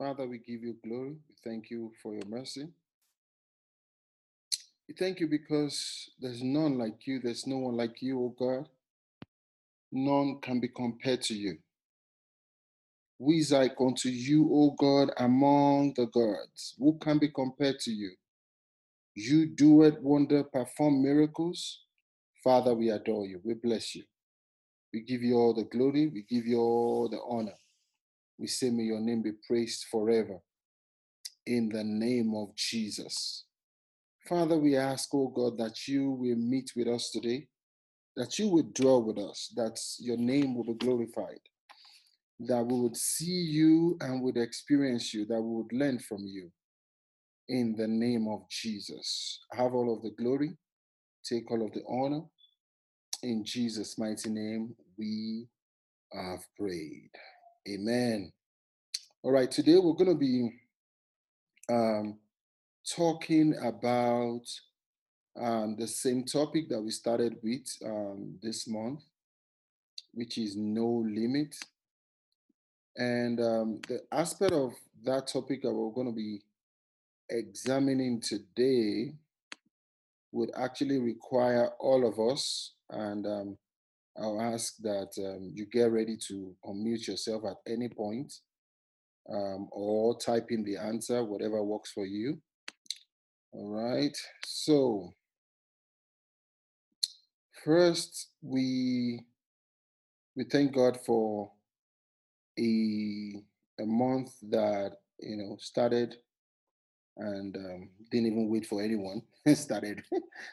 Father, we give you glory. We thank you for your mercy. We thank you because there's none like you. There's no one like you, O God. None can be compared to you. Is like unto you, O God, among the gods? Who can be compared to you? You do it, wonder, perform miracles. Father, we adore you. We bless you. We give you all the glory. We give you all the honor. We say, may your name be praised forever. In the name of Jesus. Father, we ask, oh God, that you will meet with us today, that you will dwell with us, that your name will be glorified, that we would see you and would experience you, that we would learn from you. In the name of Jesus. Have all of the glory, take all of the honor. In Jesus' mighty name, we have prayed. Amen. All right, today we're going to be um, talking about um, the same topic that we started with um, this month, which is no limit. And um, the aspect of that topic that we're going to be examining today would actually require all of us, and um, I'll ask that um, you get ready to unmute yourself at any point um, or type in the answer, whatever works for you. All right. So, first, we we thank God for a a month that you know started and um, didn't even wait for anyone. started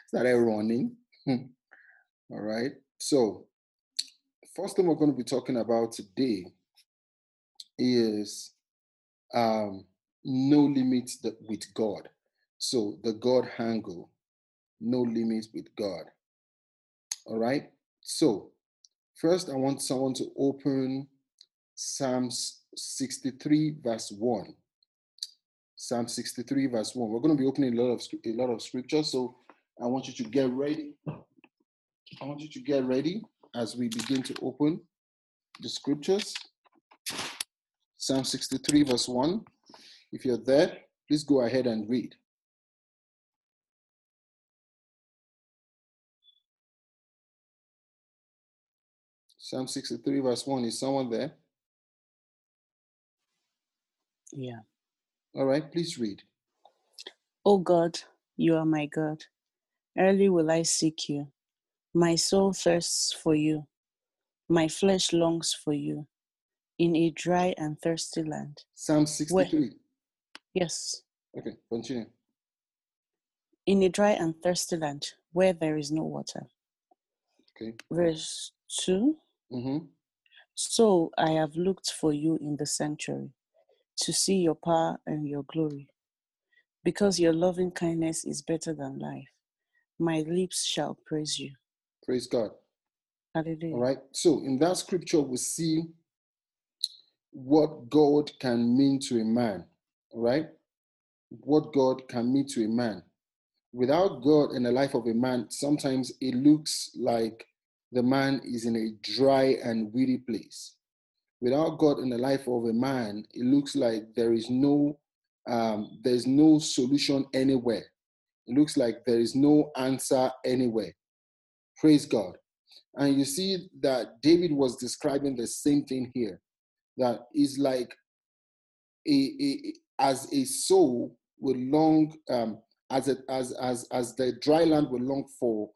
started running. All right. So, first thing we're going to be talking about today is um, no limits with God. So the God angle, no limits with God. All right. So first, I want someone to open Psalms 63, verse 1. Psalm 63, verse 1. We're going to be opening a lot of a lot of scripture. So I want you to get ready. I want you to get ready as we begin to open the scriptures. Psalm 63, verse 1. If you're there, please go ahead and read. Psalm 63, verse 1. Is someone there? Yeah. All right, please read. Oh God, you are my God. Early will I seek you. My soul thirsts for you. My flesh longs for you in a dry and thirsty land. Psalm 63. Where, yes. Okay, continue. In a dry and thirsty land where there is no water. Okay. Verse 2. Mm-hmm. So I have looked for you in the sanctuary to see your power and your glory. Because your loving kindness is better than life, my lips shall praise you. Praise God. Hallelujah. All right. So in that scripture, we see what God can mean to a man. All right. What God can mean to a man. Without God in the life of a man, sometimes it looks like the man is in a dry and weary place. Without God in the life of a man, it looks like there is no um, there's no solution anywhere. It looks like there is no answer anywhere. Praise God. And you see that David was describing the same thing here. That is like a, a as a soul will long um, as a, as as as the dry land will long for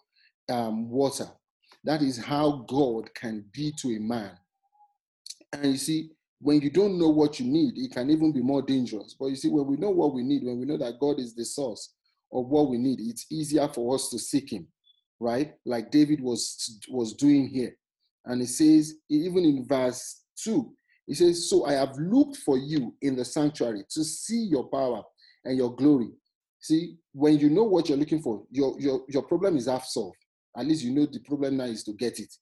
um, water. That is how God can be to a man. And you see, when you don't know what you need, it can even be more dangerous. But you see, when we know what we need, when we know that God is the source of what we need, it's easier for us to seek Him, right? Like David was was doing here. And it says, even in verse 2, he says, So I have looked for you in the sanctuary to see your power and your glory. See, when you know what you're looking for, your, your, your problem is half solved. At least you know the problem now is to get it.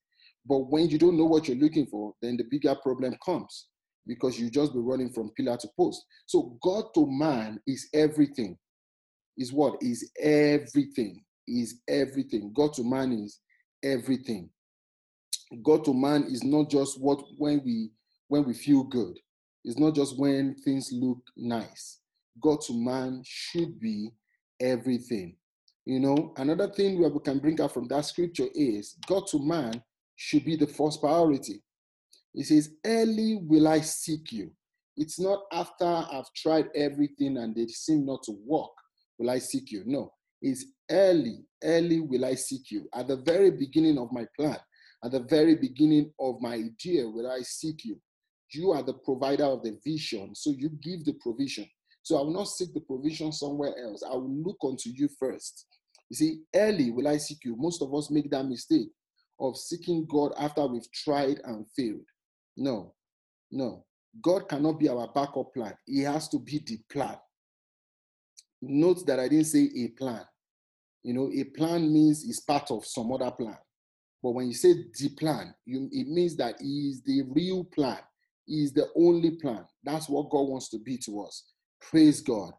But when you don't know what you're looking for, then the bigger problem comes because you just be running from pillar to post. So God to man is everything. Is what? Is everything. Is everything. God to man is everything. God to man is not just what when we when we feel good. It's not just when things look nice. God to man should be everything. You know, another thing we can bring out from that scripture is God to man should be the first priority. He says, Early will I seek you. It's not after I've tried everything and they seem not to work, will I seek you. No, it's early, early will I seek you. At the very beginning of my plan, at the very beginning of my idea, will I seek you. You are the provider of the vision, so you give the provision. So I will not seek the provision somewhere else. I will look unto you first. You see, early will I seek you. Most of us make that mistake of seeking God after we've tried and failed. No, no. God cannot be our backup plan. He has to be the plan. Note that I didn't say a plan. You know, a plan means it's part of some other plan. But when you say the plan, you, it means that the real plan. Is the only plan. That's what God wants to be to us. Praise God.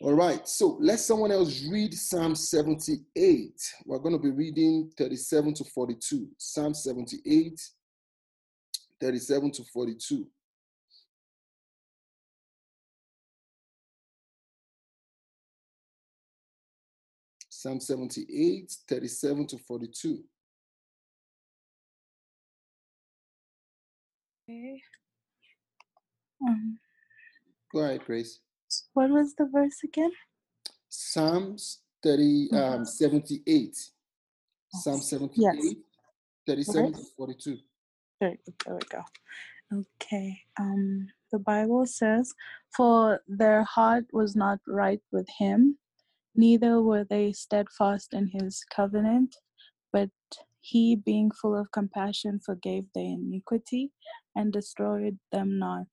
All right, so let someone else read Psalm 78. We're going to be reading 37 to 42. Psalm 78, 37 to 42. Psalm 78, 37 to 42. Okay. Um, Go ahead, Grace. what was the verse again? Psalms 30, um, 78. Psalm 78, 37 to 42. There, there we go. Okay. Um, the Bible says, "For their heart was not right with him, neither were they steadfast in his covenant. But he, being full of compassion, forgave their iniquity and destroyed them not.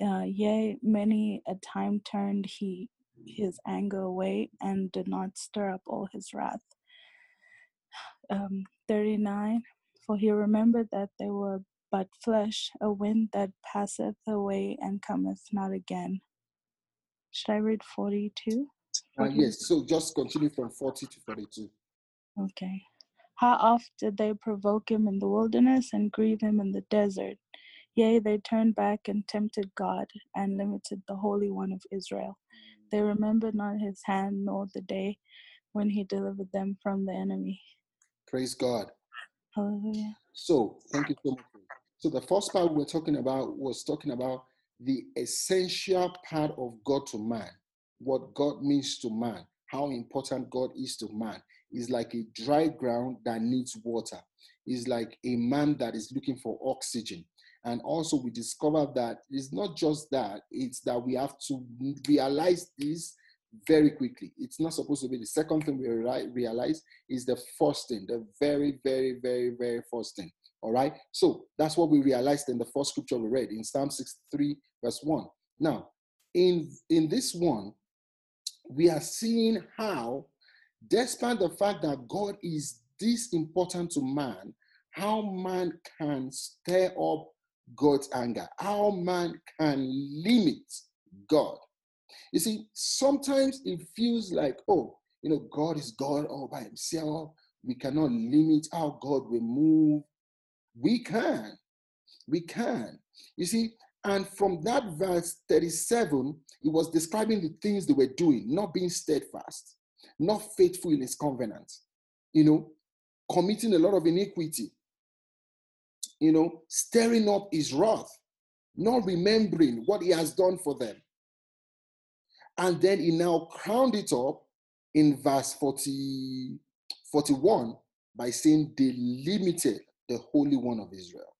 Uh, yea, many a time turned he his anger away and did not stir up all his wrath." um, 39 For he remembered that they were but flesh, a wind that passeth away and cometh not again. Should I read 42? Uh, yes, so just continue from 40 to 42. Okay. How oft did they provoke him in the wilderness and grieve him in the desert? Yea, they turned back and tempted God and limited the Holy One of Israel. They remembered not his hand nor the day when he delivered them from the enemy. Praise God. Hallelujah. So, thank you so much. So, the first part we were talking about was talking about the essential part of God to man, what God means to man, how important God is to man. Is like a dry ground that needs water. Is like a man that is looking for oxygen. And also, we discovered that it's not just that, it's that we have to realize this very quickly. It's not supposed to be the second thing we realize, is the first thing, the very, very, very, very first thing. All right. So that's what we realized in the first scripture we read in Psalm 63, verse 1. Now, in in this one, we are seeing how, despite the fact that God is this important to man, how man can stir up God's anger, how man can limit God. You see, sometimes it feels like, oh, you know, God is God all by himself. We cannot limit how God will move. We can. We can. You see, and from that verse 37, it was describing the things they were doing, not being steadfast, not faithful in his covenant, you know, committing a lot of iniquity, you know, stirring up his wrath, not remembering what he has done for them. And then he now crowned it up in verse 40, 41 by saying they limited the Holy One of Israel.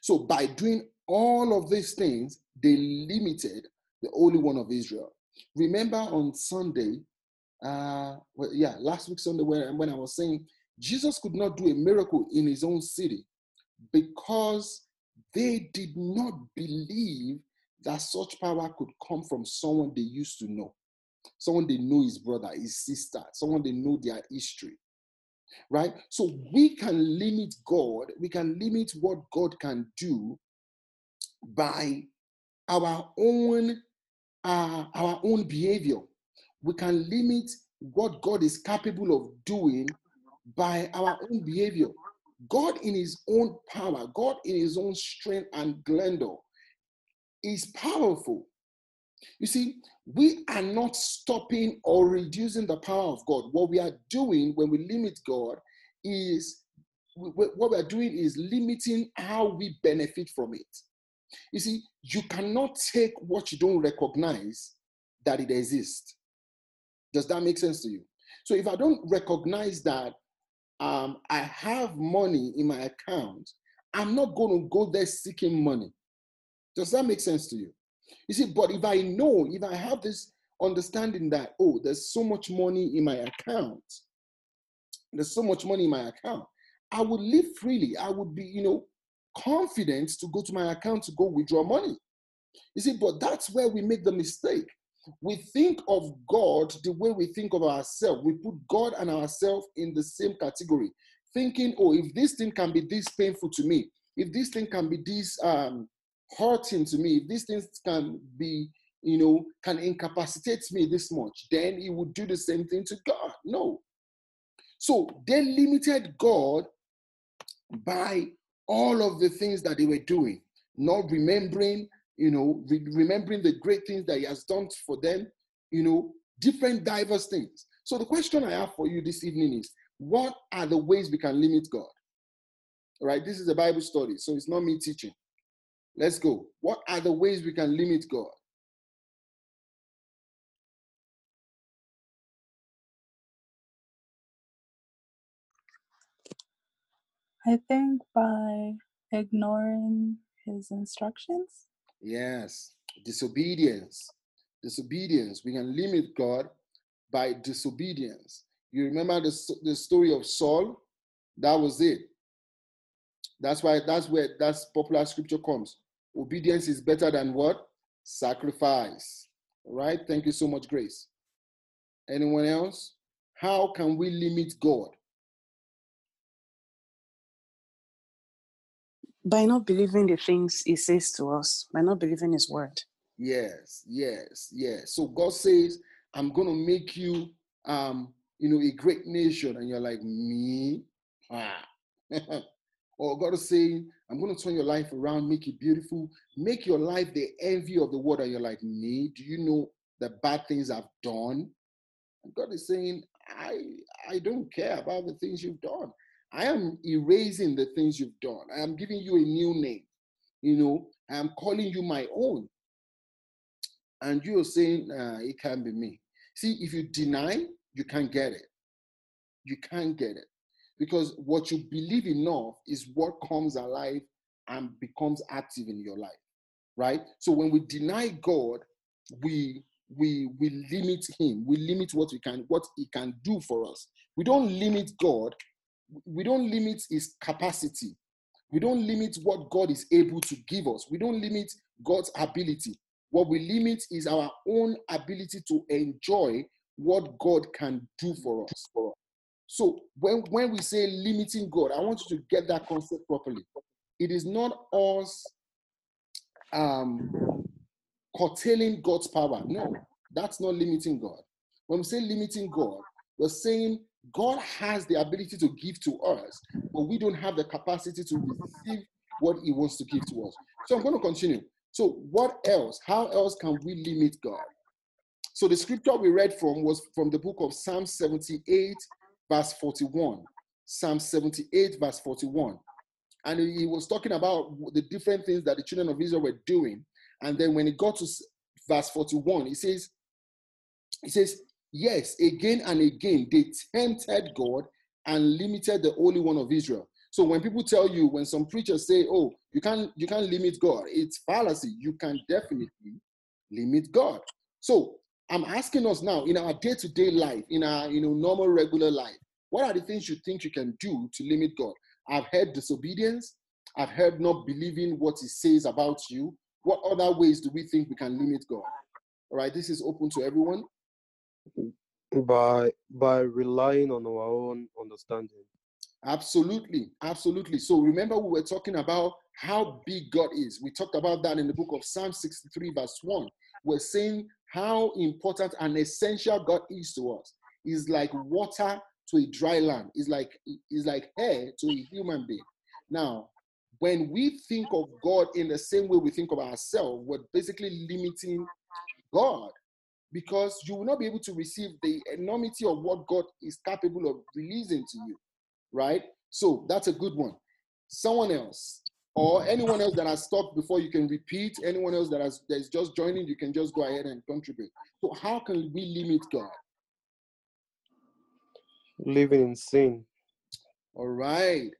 So by doing all of these things, they limited the Holy One of Israel. Remember on Sunday, uh, well, yeah, last week Sunday when, when I was saying Jesus could not do a miracle in his own city because they did not believe that such power could come from someone they used to know, someone they know his brother, his sister, someone they know their history. Right? So we can limit God, we can limit what God can do by our own uh, our own behavior. We can limit what God is capable of doing by our own behavior. God in his own power, God in his own strength and splendor is powerful. You see, we are not stopping or reducing the power of God. What we are doing when we limit God is what we are doing is limiting how we benefit from it. You see, you cannot take what you don't recognize that it exists. Does that make sense to you? So if I don't recognize that um, I have money in my account, I'm not going to go there seeking money. Does that make sense to you? You see, but if I know, if I have this understanding that, oh, there's so much money in my account, there's so much money in my account, I would live freely. I would be, you know, confident to go to my account to go withdraw money. You see, but that's where we make the mistake. We think of God the way we think of ourselves. We put God and ourselves in the same category, thinking, oh, if this thing can be this painful to me, if this thing can be this um, hurting to me, if these things can be, you know, can incapacitate me this much, then he would do the same thing to God. No. So they limited God by all of the things that they were doing, not remembering, you know, re- remembering the great things that He has done for them, you know, different diverse things. So the question I have for you this evening is what are the ways we can limit God? All right, this is a Bible study, so it's not me teaching. Let's go. What are the ways we can limit God? I think by ignoring his instructions. Yes, disobedience. Disobedience. We can limit God by disobedience. You remember the, the story of Saul? That was it. That's why that's where that's popular scripture comes. Obedience is better than what? Sacrifice. All right. Thank you so much, Grace. Anyone else? How can we limit God? By not believing the things he says to us, by not believing his word. Yes, yes, yes. So God says, I'm gonna make you um, you know, a great nation, and you're like, me? Or God is saying, I'm gonna turn your life around, make it beautiful, make your life the envy of the world, and you're like, me? Do you know the bad things I've done? And God is saying, I I don't care about the things you've done. I am erasing the things you've done. I am giving you a new name. You know, I am calling you my own. And you're saying, uh, it can't be me. See, if you deny, you can't get it. You can't get it. Because what you believe enough is what comes alive and becomes active in your life. Right? So when we deny God, we we we limit him we limit what we can what he can do for us we don't limit god we don't limit his capacity. We don't limit what God is able to give us. We don't limit God's ability. What we limit is our own ability to enjoy what God can do for us. So when, when we say limiting God, I want you to get that concept properly. It is not us um, curtailing God's power. No, that's not limiting God. When we say limiting God, we're saying God has the ability to give to us, but we don't have the capacity to receive what He wants to give to us. So I'm going to continue. So, what else? How else can we limit God? So, the scripture we read from was from the book of Psalm 78, verse 41. Psalm 78, verse 41. And he was talking about the different things that the children of Israel were doing. And then when he got to verse 41, he says, he says, Yes, again and again, they tempted God and limited the Holy One of Israel. So when people tell you, when some preachers say, "Oh, you can't, you can't limit God," it's fallacy. You can definitely limit God. So I'm asking us now, in our day-to-day life, in our you know normal regular life, what are the things you think you can do to limit God? I've heard disobedience. I've heard not believing what He says about you. What other ways do we think we can limit God? All right, this is open to everyone by by relying on our own understanding. Absolutely absolutely. So remember we were talking about how big god is. We talked about that in the book of psalm 63 verse 1 we're saying how important and essential god is to us. Is like water to a dry land. is like is like hair to a human being. Now, when we think of God in the same way we think of ourselves, we're basically limiting God because you will not be able to receive the enormity of what God is capable of releasing to you, right? So that's a good one. Someone else or anyone else that has stopped before you can repeat. Anyone else that has that is just joining, you can just go ahead and contribute. So how can we limit God? Living in sin. All right.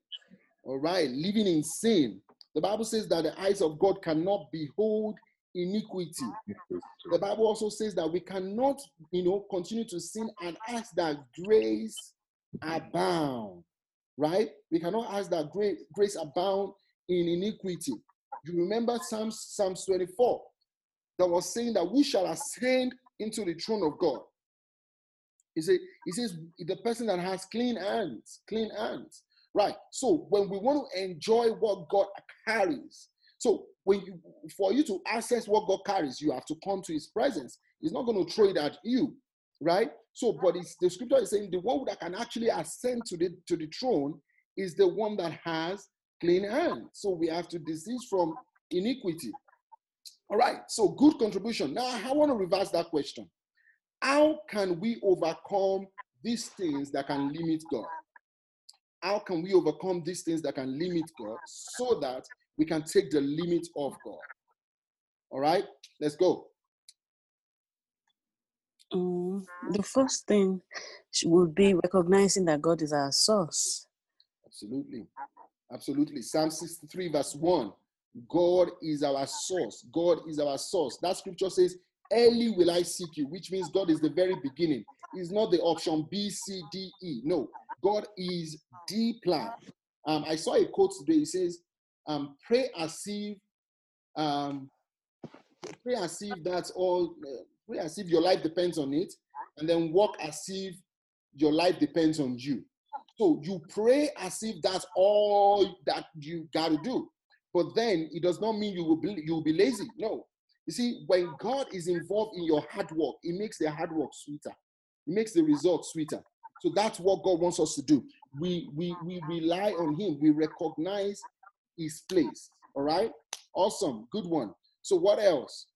All right. Living in sin. The Bible says that the eyes of God cannot behold iniquity. The Bible also says that we cannot, you know, continue to sin and ask that grace abound. Right? We cannot ask that grace, grace abound in iniquity. You remember Psalms, Psalms 24 that was saying that we shall ascend into the throne of God. He said, he says the person that has clean hands, clean hands. Right. So when we want to enjoy what God carries, so when you for you to access what God carries, you have to come to his presence. He's not going to throw it at you, right? So, but it's, the scripture is saying the one that can actually ascend to the to the throne is the one that has clean hands. So we have to desist from iniquity. All right. So good contribution. Now I want to reverse that question. How can we overcome these things that can limit God? How can we overcome these things that can limit God so that we can take the limit of God? All right, let's go. Um, the first thing would be recognizing that God is our source. Absolutely. Absolutely. Psalm 63, verse 1. God is our source. God is our source. That scripture says, Early will I seek you, which means God is the very beginning. It's not the option B, C, D, E. No, God is the plan. Um, I saw a quote today. It says, um, "Pray as if, um, pray as if that's all. Uh, pray as if your life depends on it, and then walk as if your life depends on you." So you pray as if that's all that you got to do, but then it does not mean you will be you will be lazy. No, you see, when God is involved in your hard work, it makes the hard work sweeter. It makes the result sweeter. So that's what God wants us to do. We we we rely on Him. We recognize His place. All right. Awesome. Good one. So what else?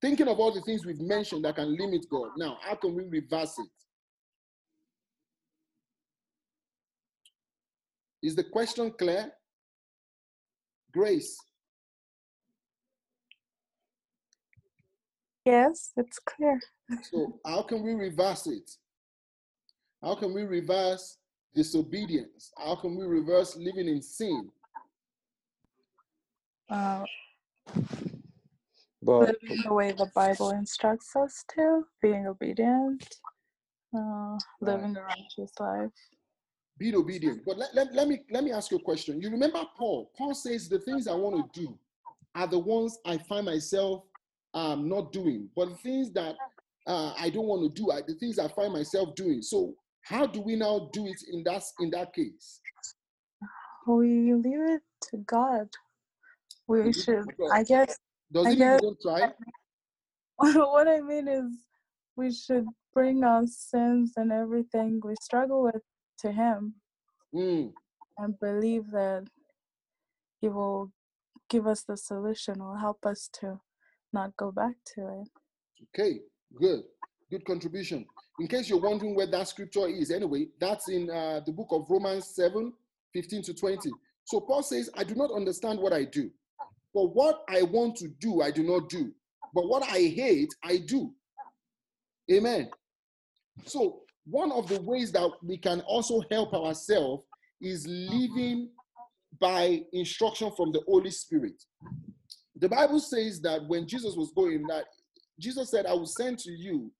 Thinking of all the things we've mentioned that can limit God. Now, how can we reverse it? Is the question clear? Grace. Yes, it's clear. So, how can we reverse it? How can we reverse disobedience? How can we reverse living in sin? Uh, But living the way the Bible instructs us to, being obedient, uh, living a righteous life. Be obedient. But let, let, let me let me ask you a question. You remember Paul? Paul says the things I want to do are the ones I find myself um, not doing, but the things that uh, I don't want to do are the things I find myself doing. So how do we now do it in that in that case? We leave it to God. We it should, I guess, Does I it mean we guess- try? what I mean is we should bring our sins and everything we struggle with to Him Mm, and believe that He will give us the solution or help us to not go back to it. okay, good, good contribution. In case you're wondering where that scripture is, anyway, that's in uh, the book of Romans 7, 15 to 20. So Paul says, I do not understand what I do. But what I want to do, I do not do. But what I hate, I do. Amen. So, one of the ways that we can also help ourselves is living by instruction from the Holy Spirit. The Bible says that when Jesus was going, that Jesus said, I will send to you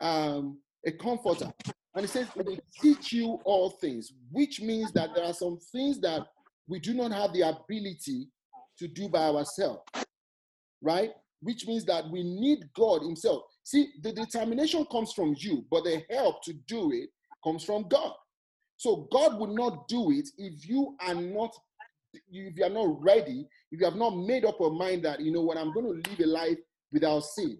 um, a comforter. And he says, it will teach you all things, which means that there are some things that we do not have the ability to do by ourselves, right? Which means that we need God Himself. See, the determination comes from you, but the help to do it comes from God. So God will not do it if you are not if you are not ready, if you have not made up your mind that you know what I'm going to live a life without sin.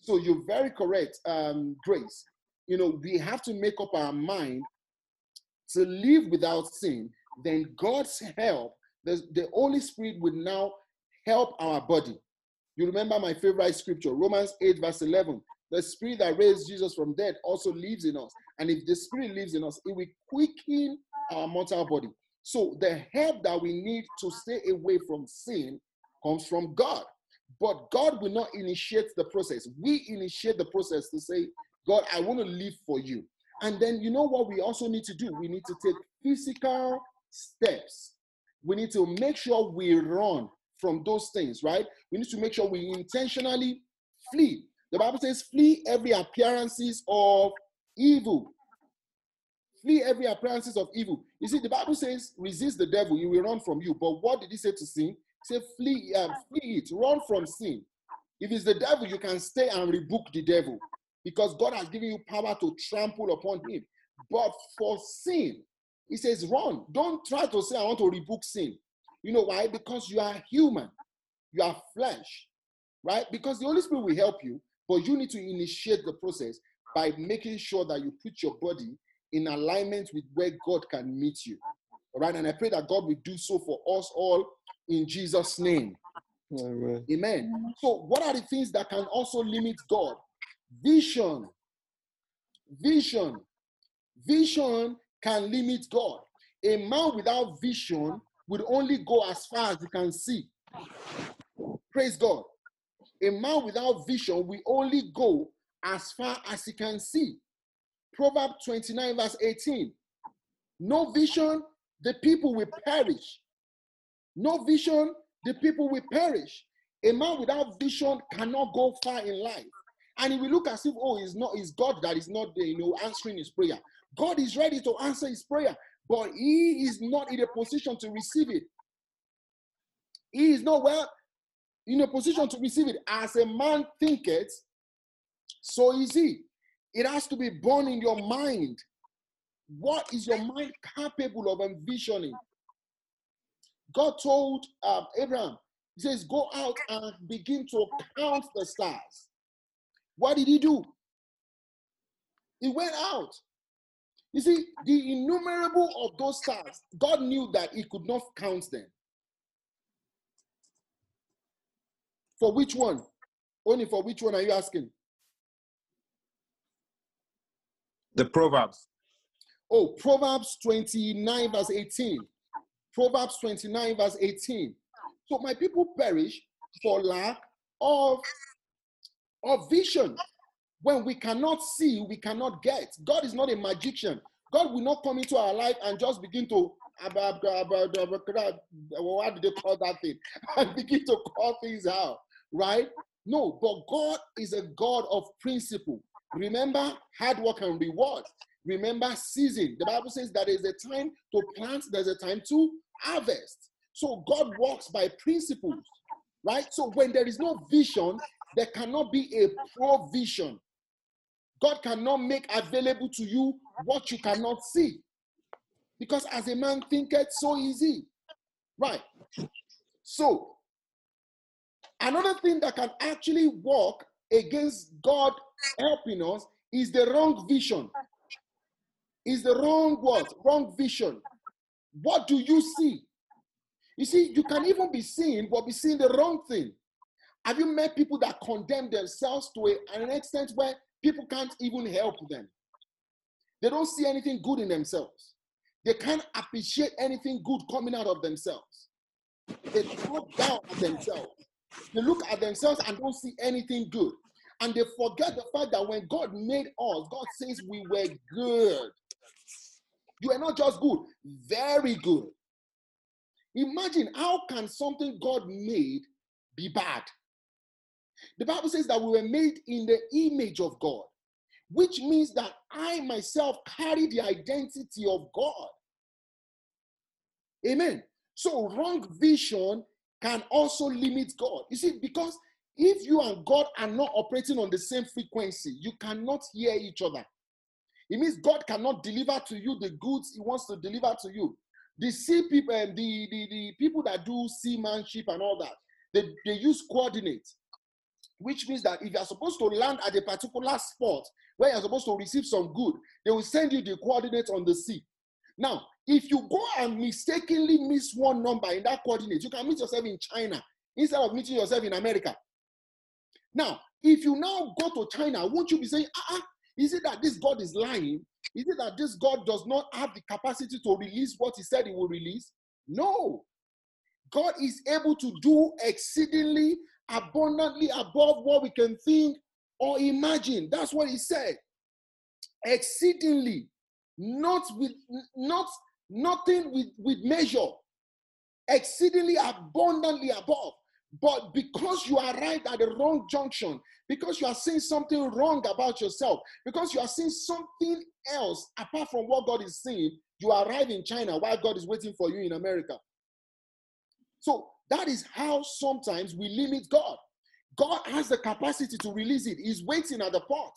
So you're very correct, um, Grace. You know, we have to make up our mind to live without sin, then God's help, the, the Holy Spirit will now help our body. You remember my favorite scripture, Romans 8, verse 11. The spirit that raised Jesus from dead also lives in us. And if the spirit lives in us, it will quicken our mortal body. So the help that we need to stay away from sin comes from God. But God will not initiate the process. We initiate the process to say, God, I want to live for you. And then you know what we also need to do? We need to take physical steps. We need to make sure we run from those things, right? We need to make sure we intentionally flee. The Bible says, flee every appearances of evil. Flee every appearances of evil. You see, the Bible says, resist the devil, he will run from you. But what did he say to sin? He said, flee, um, flee it, run from sin. If it's the devil, you can stay and rebuke the devil because God has given you power to trample upon him. But for sin, he says, run. Don't try to say, I want to rebuke sin. You know why? Because you are human, you are flesh, right? Because the Holy Spirit will help you, but you need to initiate the process by making sure that you put your body in alignment with where God can meet you. All right. And I pray that God will do so for us all in Jesus' name. Amen. Amen. So, what are the things that can also limit God? Vision. Vision. Vision can limit God. A man without vision would only go as far as he can see. Praise God. A man without vision will only go as far as he can see. Proverb 29, verse 18. No vision, the people will perish. No vision, the people will perish. A man without vision cannot go far in life. And he will look as if, oh, it's not, it's God that is not there, you know, answering his prayer. God is ready to answer his prayer, but he is not in a position to receive it. He is not well in a position to receive it. As a man thinketh, so is he. It has to be born in your mind. What is your mind capable of envisioning? God told um, Abraham, He says, Go out and begin to count the stars. What did he do? He went out. You see, the innumerable of those stars, God knew that he could not count them. For which one? Only for which one are you asking? The Proverbs. Oh, Proverbs 29, verse 18. Proverbs 29, verse 18. So my people perish for lack of, of vision. When we cannot see, we cannot get. God is not a magician. God will not come into our life and just begin to what do they call that thing? And begin to call things out, right? No, but God is a God of principle. Remember hard work and reward. Remember season. The Bible says that there's a time to plant, there's a time to harvest. So God works by principles, right? So when there is no vision, there cannot be a provision. God cannot make available to you what you cannot see. Because as a man thinketh, so easy. Right. So, another thing that can actually work against God helping us is the wrong vision. Is the wrong what? Wrong vision. What do you see? You see, you can even be seeing, but be seeing the wrong thing. Have you met people that condemn themselves to a, an extent where people can't even help them? They don't see anything good in themselves. They can't appreciate anything good coming out of themselves. They look down at themselves. They look at themselves and don't see anything good. And they forget the fact that when God made us, God says we were good. You are not just good, very good. Imagine how can something God made be bad? The Bible says that we were made in the image of God, which means that I myself carry the identity of God. Amen. So wrong vision can also limit God. You see, because if you and God are not operating on the same frequency, you cannot hear each other. It means God cannot deliver to you the goods He wants to deliver to you. The sea people, um, the, the, the people that do seamanship and all that, they, they use coordinates, which means that if you're supposed to land at a particular spot where you're supposed to receive some good, they will send you the coordinates on the sea. Now, if you go and mistakenly miss one number in that coordinate, you can meet yourself in China instead of meeting yourself in America. Now, if you now go to China, won't you be saying, ah, ah, is it that this God is lying? Is it that this God does not have the capacity to release what he said he will release? No. God is able to do exceedingly abundantly above what we can think or imagine. That's what he said. Exceedingly, not with not nothing with, with measure, exceedingly abundantly above. But because you arrived at the wrong junction, because you are seeing something wrong about yourself, because you are seeing something else apart from what God is seeing, you arrive in China while God is waiting for you in America. So that is how sometimes we limit God. God has the capacity to release it. He's waiting at the port.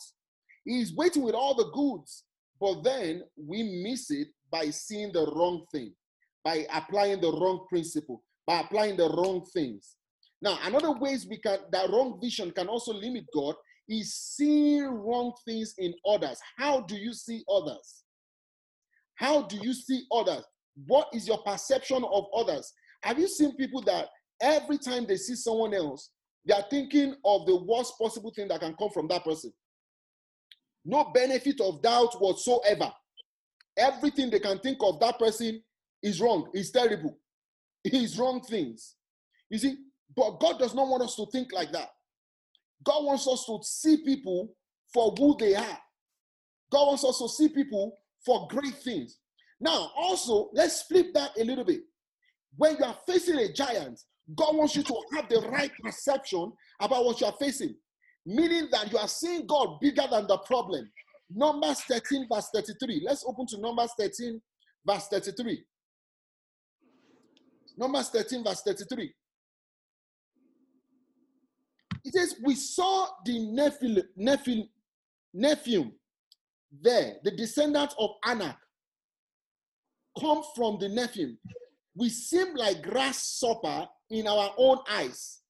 He's waiting with all the goods. But then we miss it by seeing the wrong thing, by applying the wrong principle, by applying the wrong things. Now, another ways we can that wrong vision can also limit God is seeing wrong things in others. How do you see others? How do you see others? What is your perception of others? Have you seen people that every time they see someone else, they are thinking of the worst possible thing that can come from that person? No benefit of doubt whatsoever. Everything they can think of that person is wrong, is terrible, is wrong things. You see, but God does not want us to think like that. God wants us to see people for who they are. God wants us to see people for great things. Now, also, let's flip that a little bit. When you are facing a giant, God wants you to have the right perception about what you are facing, meaning that you are seeing God bigger than the problem. Numbers 13, verse 33. Let's open to Numbers 13, verse 33. Numbers 13, verse 33. It says, We saw the Nephil, Nephil, Nephilim there, the descendants of Anak, come from the Nephilim. We seem like grasshopper in our own eyes,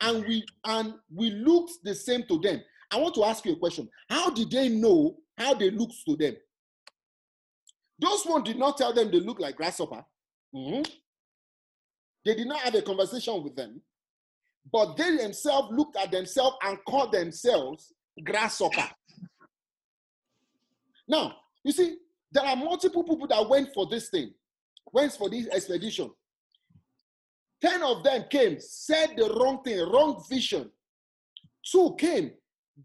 and we and we looked the same to them. I want to ask you a question. How did they know how they looked to them? Those one did not tell them they look like grasshopper. Mm-hmm. They did not have a conversation with them, but they themselves looked at themselves and called themselves grasshopper. Now, you see, there are multiple people that went for this thing, went for this expedition. Ten of them came, said the wrong thing, wrong vision. Two came,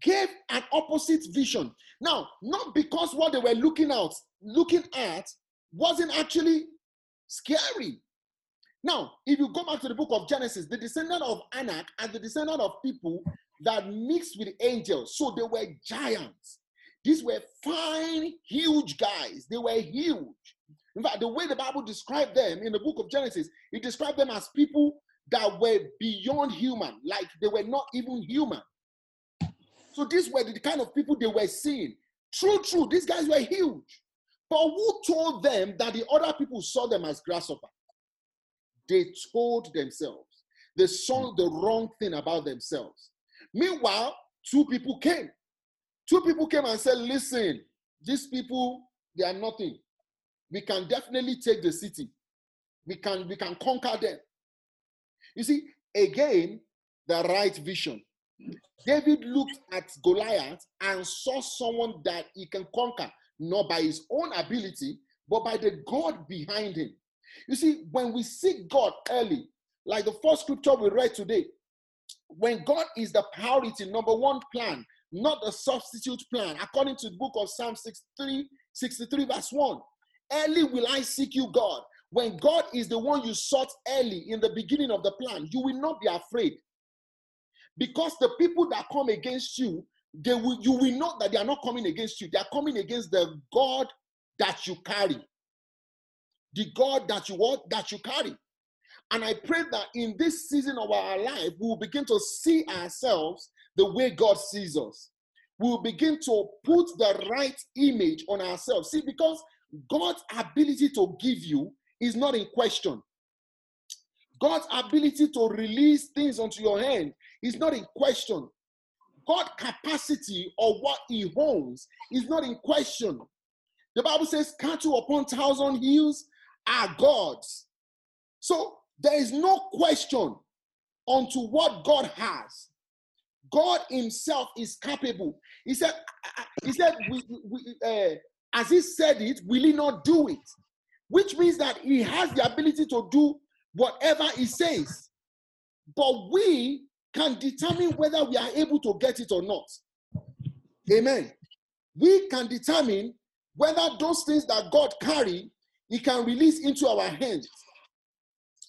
gave an opposite vision. Now, not because what they were looking out, looking at wasn't actually scary. Now, if you go back to the book of Genesis, the descendant of Anak and the descendant of people that mixed with angels, so they were giants. These were fine, huge guys. They were huge. In fact, the way the Bible described them in the book of Genesis, it described them as people that were beyond human, like they were not even human. So these were the kind of people they were seeing. True, true, these guys were huge. But who told them that the other people saw them as grasshopper? They told themselves. They saw the wrong thing about themselves. Meanwhile, two people came. Two people came and said, Listen, these people, they are nothing. We can definitely take the city. We can, we can conquer them. You see, again, the right vision. David looked at Goliath and saw someone that he can conquer, not by his own ability, but by the God behind him. You see, when we seek God early, like the first scripture we read today, when God is the priority, number one plan, not the substitute plan, according to the book of Psalm 63, 63, verse 1. Early will I seek you, God. When God is the one you sought early in the beginning of the plan, you will not be afraid. Because the people that come against you, they will, you will know that they are not coming against you. They are coming against the God that you carry the God that you want, that you carry. And I pray that in this season of our life, we will begin to see ourselves the way God sees us. We will begin to put the right image on ourselves. See, because God's ability to give you is not in question. God's ability to release things onto your hand is not in question. God's capacity or what he owns is not in question. The Bible says, cattle upon thousand hills are God's. So there is no question unto what God has. God Himself is capable. He said, He said, we, we, uh, as He said it, will He not do it? Which means that He has the ability to do whatever He says. But we can determine whether we are able to get it or not. Amen. We can determine whether those things that God carry, He can release into our hands.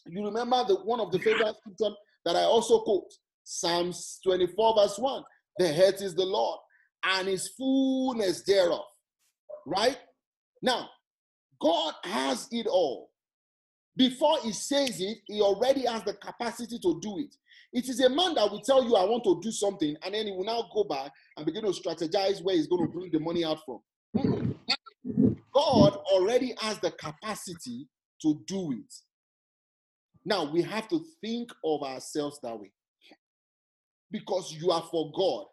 You remember the one of the favorite scripture that I also quote, Psalms 24, verse 1. The earth is the Lord, and his fullness thereof. Right? Now, God has it all. Before he says it, he already has the capacity to do it. It is a man that will tell you, I want to do something, and then he will now go back and begin to strategize where he's going to bring the money out from. God already has the capacity to do it. Now we have to think of ourselves that way because you are for God.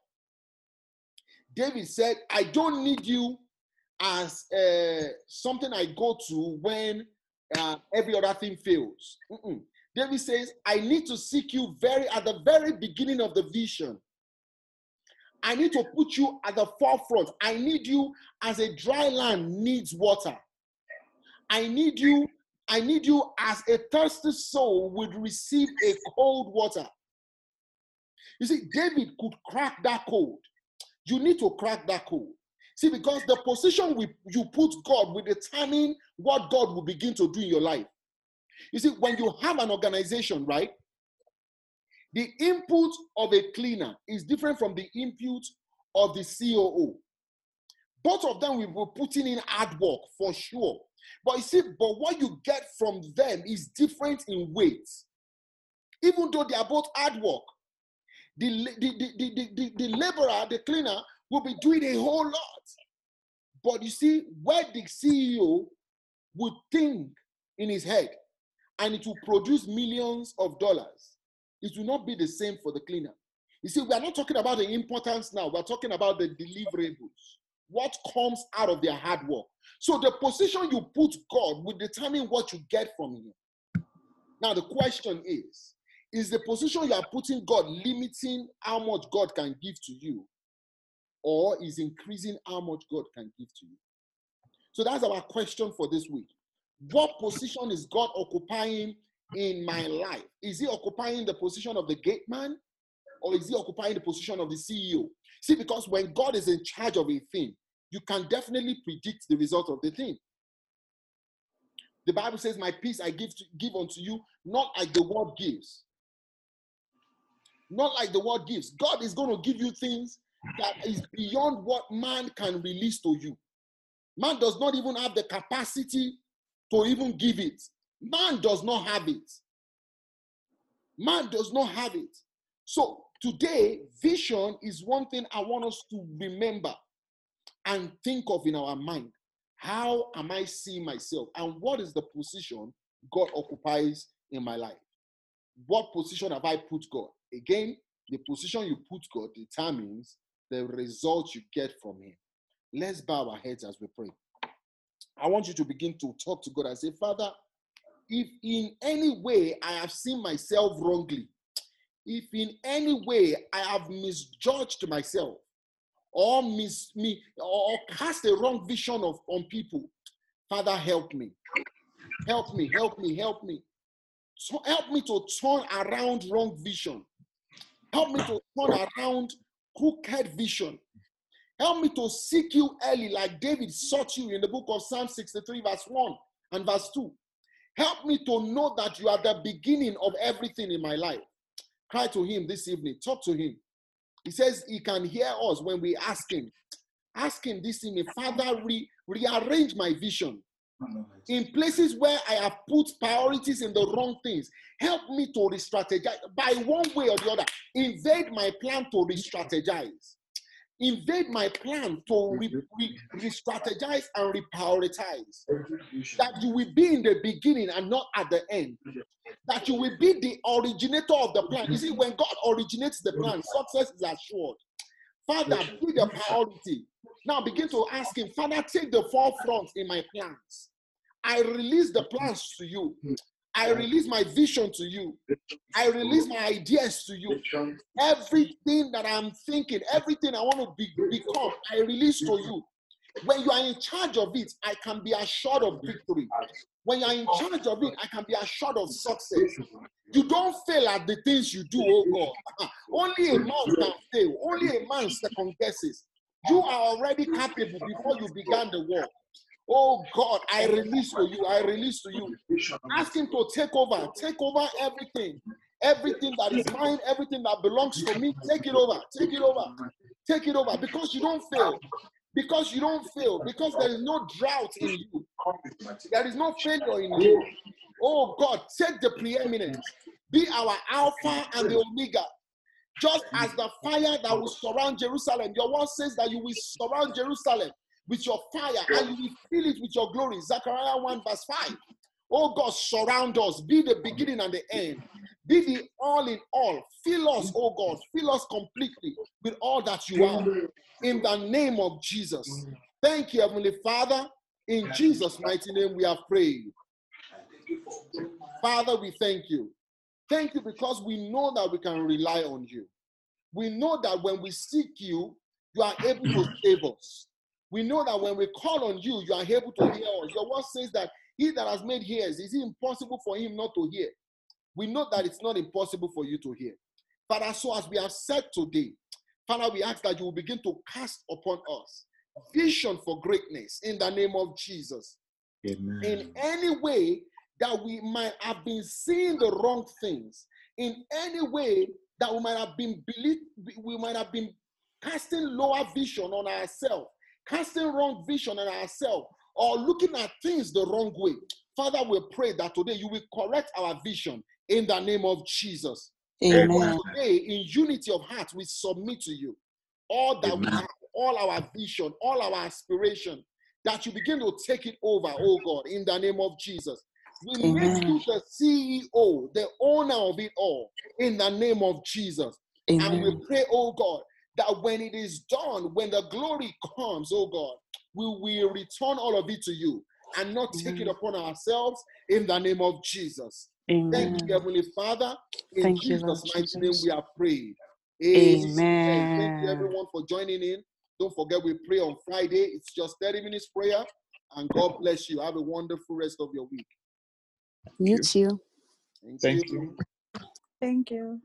David said, I don't need you as uh, something I go to when uh, every other thing fails. Mm-mm. David says, I need to seek you very at the very beginning of the vision. I need to put you at the forefront. I need you as a dry land needs water. I need you I need you as a thirsty soul would receive a cold water. You see, David could crack that code. You need to crack that code. See, because the position we, you put God will determine what God will begin to do in your life. You see, when you have an organization, right? The input of a cleaner is different from the input of the COO. Both of them will be putting in hard work for sure. But you see, but what you get from them is different in weight. Even though they are both hard work, the, the, the, the, the, the laborer, the cleaner, will be doing a whole lot. But you see, where the CEO would think in his head and it will produce millions of dollars, it will not be the same for the cleaner. You see, we are not talking about the importance now, we're talking about the deliverables what comes out of their hard work. So the position you put God will determine what you get from Him. Now, the question is Is the position you are putting God limiting how much God can give to you, or is increasing how much God can give to you? So that's our question for this week. What position is God occupying in my life? Is He occupying the position of the gate man, or is He occupying the position of the CEO? See, because when God is in charge of a thing, you can definitely predict the result of the thing. The Bible says, My peace I give, to, give unto you, not like the world gives. Not like the world gives. God is going to give you things that is beyond what man can release to you. Man does not even have the capacity to even give it. Man does not have it. Man does not have it. So today, vision is one thing I want us to remember and think of in our mind how am I seeing myself and what is the position God occupies in my life? What position have I put God? Again, the position you put God determines the result you get from Him. Let's bow our heads as we pray. I want you to begin to talk to God and say, Father, if in any way I have seen myself wrongly, if in any way I have misjudged myself, or miss me or cast a wrong vision of on people father help me help me help me help me so help me to turn around wrong vision help me to turn around crooked vision. Help me to seek you early like david sought you in the book of psalm 63 verse 1 and verse 2 help me to know that you are the beginning of everything in my life. Cry to him this evening. Talk to him. He says he can hear us when we ask him. Ask him this evening, Father, re- rearrange my vision. In places where I have put priorities in the wrong things, help me to re strategize by one way or the other. Invade my plan to re strategize. Invade my plan to re strategize and reprioritize. That you will be in the beginning and not at the end that you will be the originator of the plan. You see, when God originates the plan, success is assured. Father, be the priority. Now begin to ask Him, Father, take the forefront in my plans. I release the plans to you. I release my vision to you. I release my ideas to you. Everything that I'm thinking, everything I want to be, become, I release to you. When you are in charge of it, I can be assured of victory. When you are in charge of it, I can be assured of success. You don't fail at the things you do, oh God. Only a man can fail. Only a man second guesses. You are already capable before you began the work. Oh God, I release to you. I release to you. Ask Him to take over. Take over everything. Everything that is mine, everything that belongs to me, take it over. Take it over. Take it over. Because you don't fail. Because you don't fail. Because there is no drought in you. There is no failure in you. Oh God, take the preeminence. Be our Alpha and the Omega. Just as the fire that will surround Jerusalem, your word says that you will surround Jerusalem with your fire and you will fill it with your glory. Zechariah 1, verse 5. Oh God, surround us. Be the beginning and the end. Be the all in all. Fill us, oh God. Fill us completely with all that you are. In the name of Jesus. Thank you, Heavenly Father. In Jesus' mighty name, we have prayed. Father, we thank you. Thank you because we know that we can rely on you. We know that when we seek you, you are able to save us. We know that when we call on you, you are able to hear us. Your word says that he that has made ears, is it impossible for him not to hear? We know that it's not impossible for you to hear. Father, so as we have said today, Father, we ask that you will begin to cast upon us vision for greatness in the name of Jesus. Amen. In any way that we might have been seeing the wrong things, in any way that we might have been believe, we might have been casting lower vision on ourselves, casting wrong vision on ourselves, or looking at things the wrong way. Father, we pray that today you will correct our vision in the name of Jesus. Amen. Today, in unity of heart, we submit to you all that we have, all our vision, all our aspiration, that you begin to take it over, oh God, in the name of Jesus. We make Amen. you the CEO, the owner of it all, in the name of Jesus. And we pray, oh God, that when it is done, when the glory comes, oh God, we will return all of it to you and not take it upon ourselves in the name of Jesus. Thank you, Heavenly Father. In Thank you, Lord Jesus' mighty name, we are prayed. Amen. Thank you, everyone, for joining in. Don't forget, we pray on Friday. It's just 30 minutes prayer. And God bless you. Have a wonderful rest of your week. You too. Thank, Thank you. Thank you.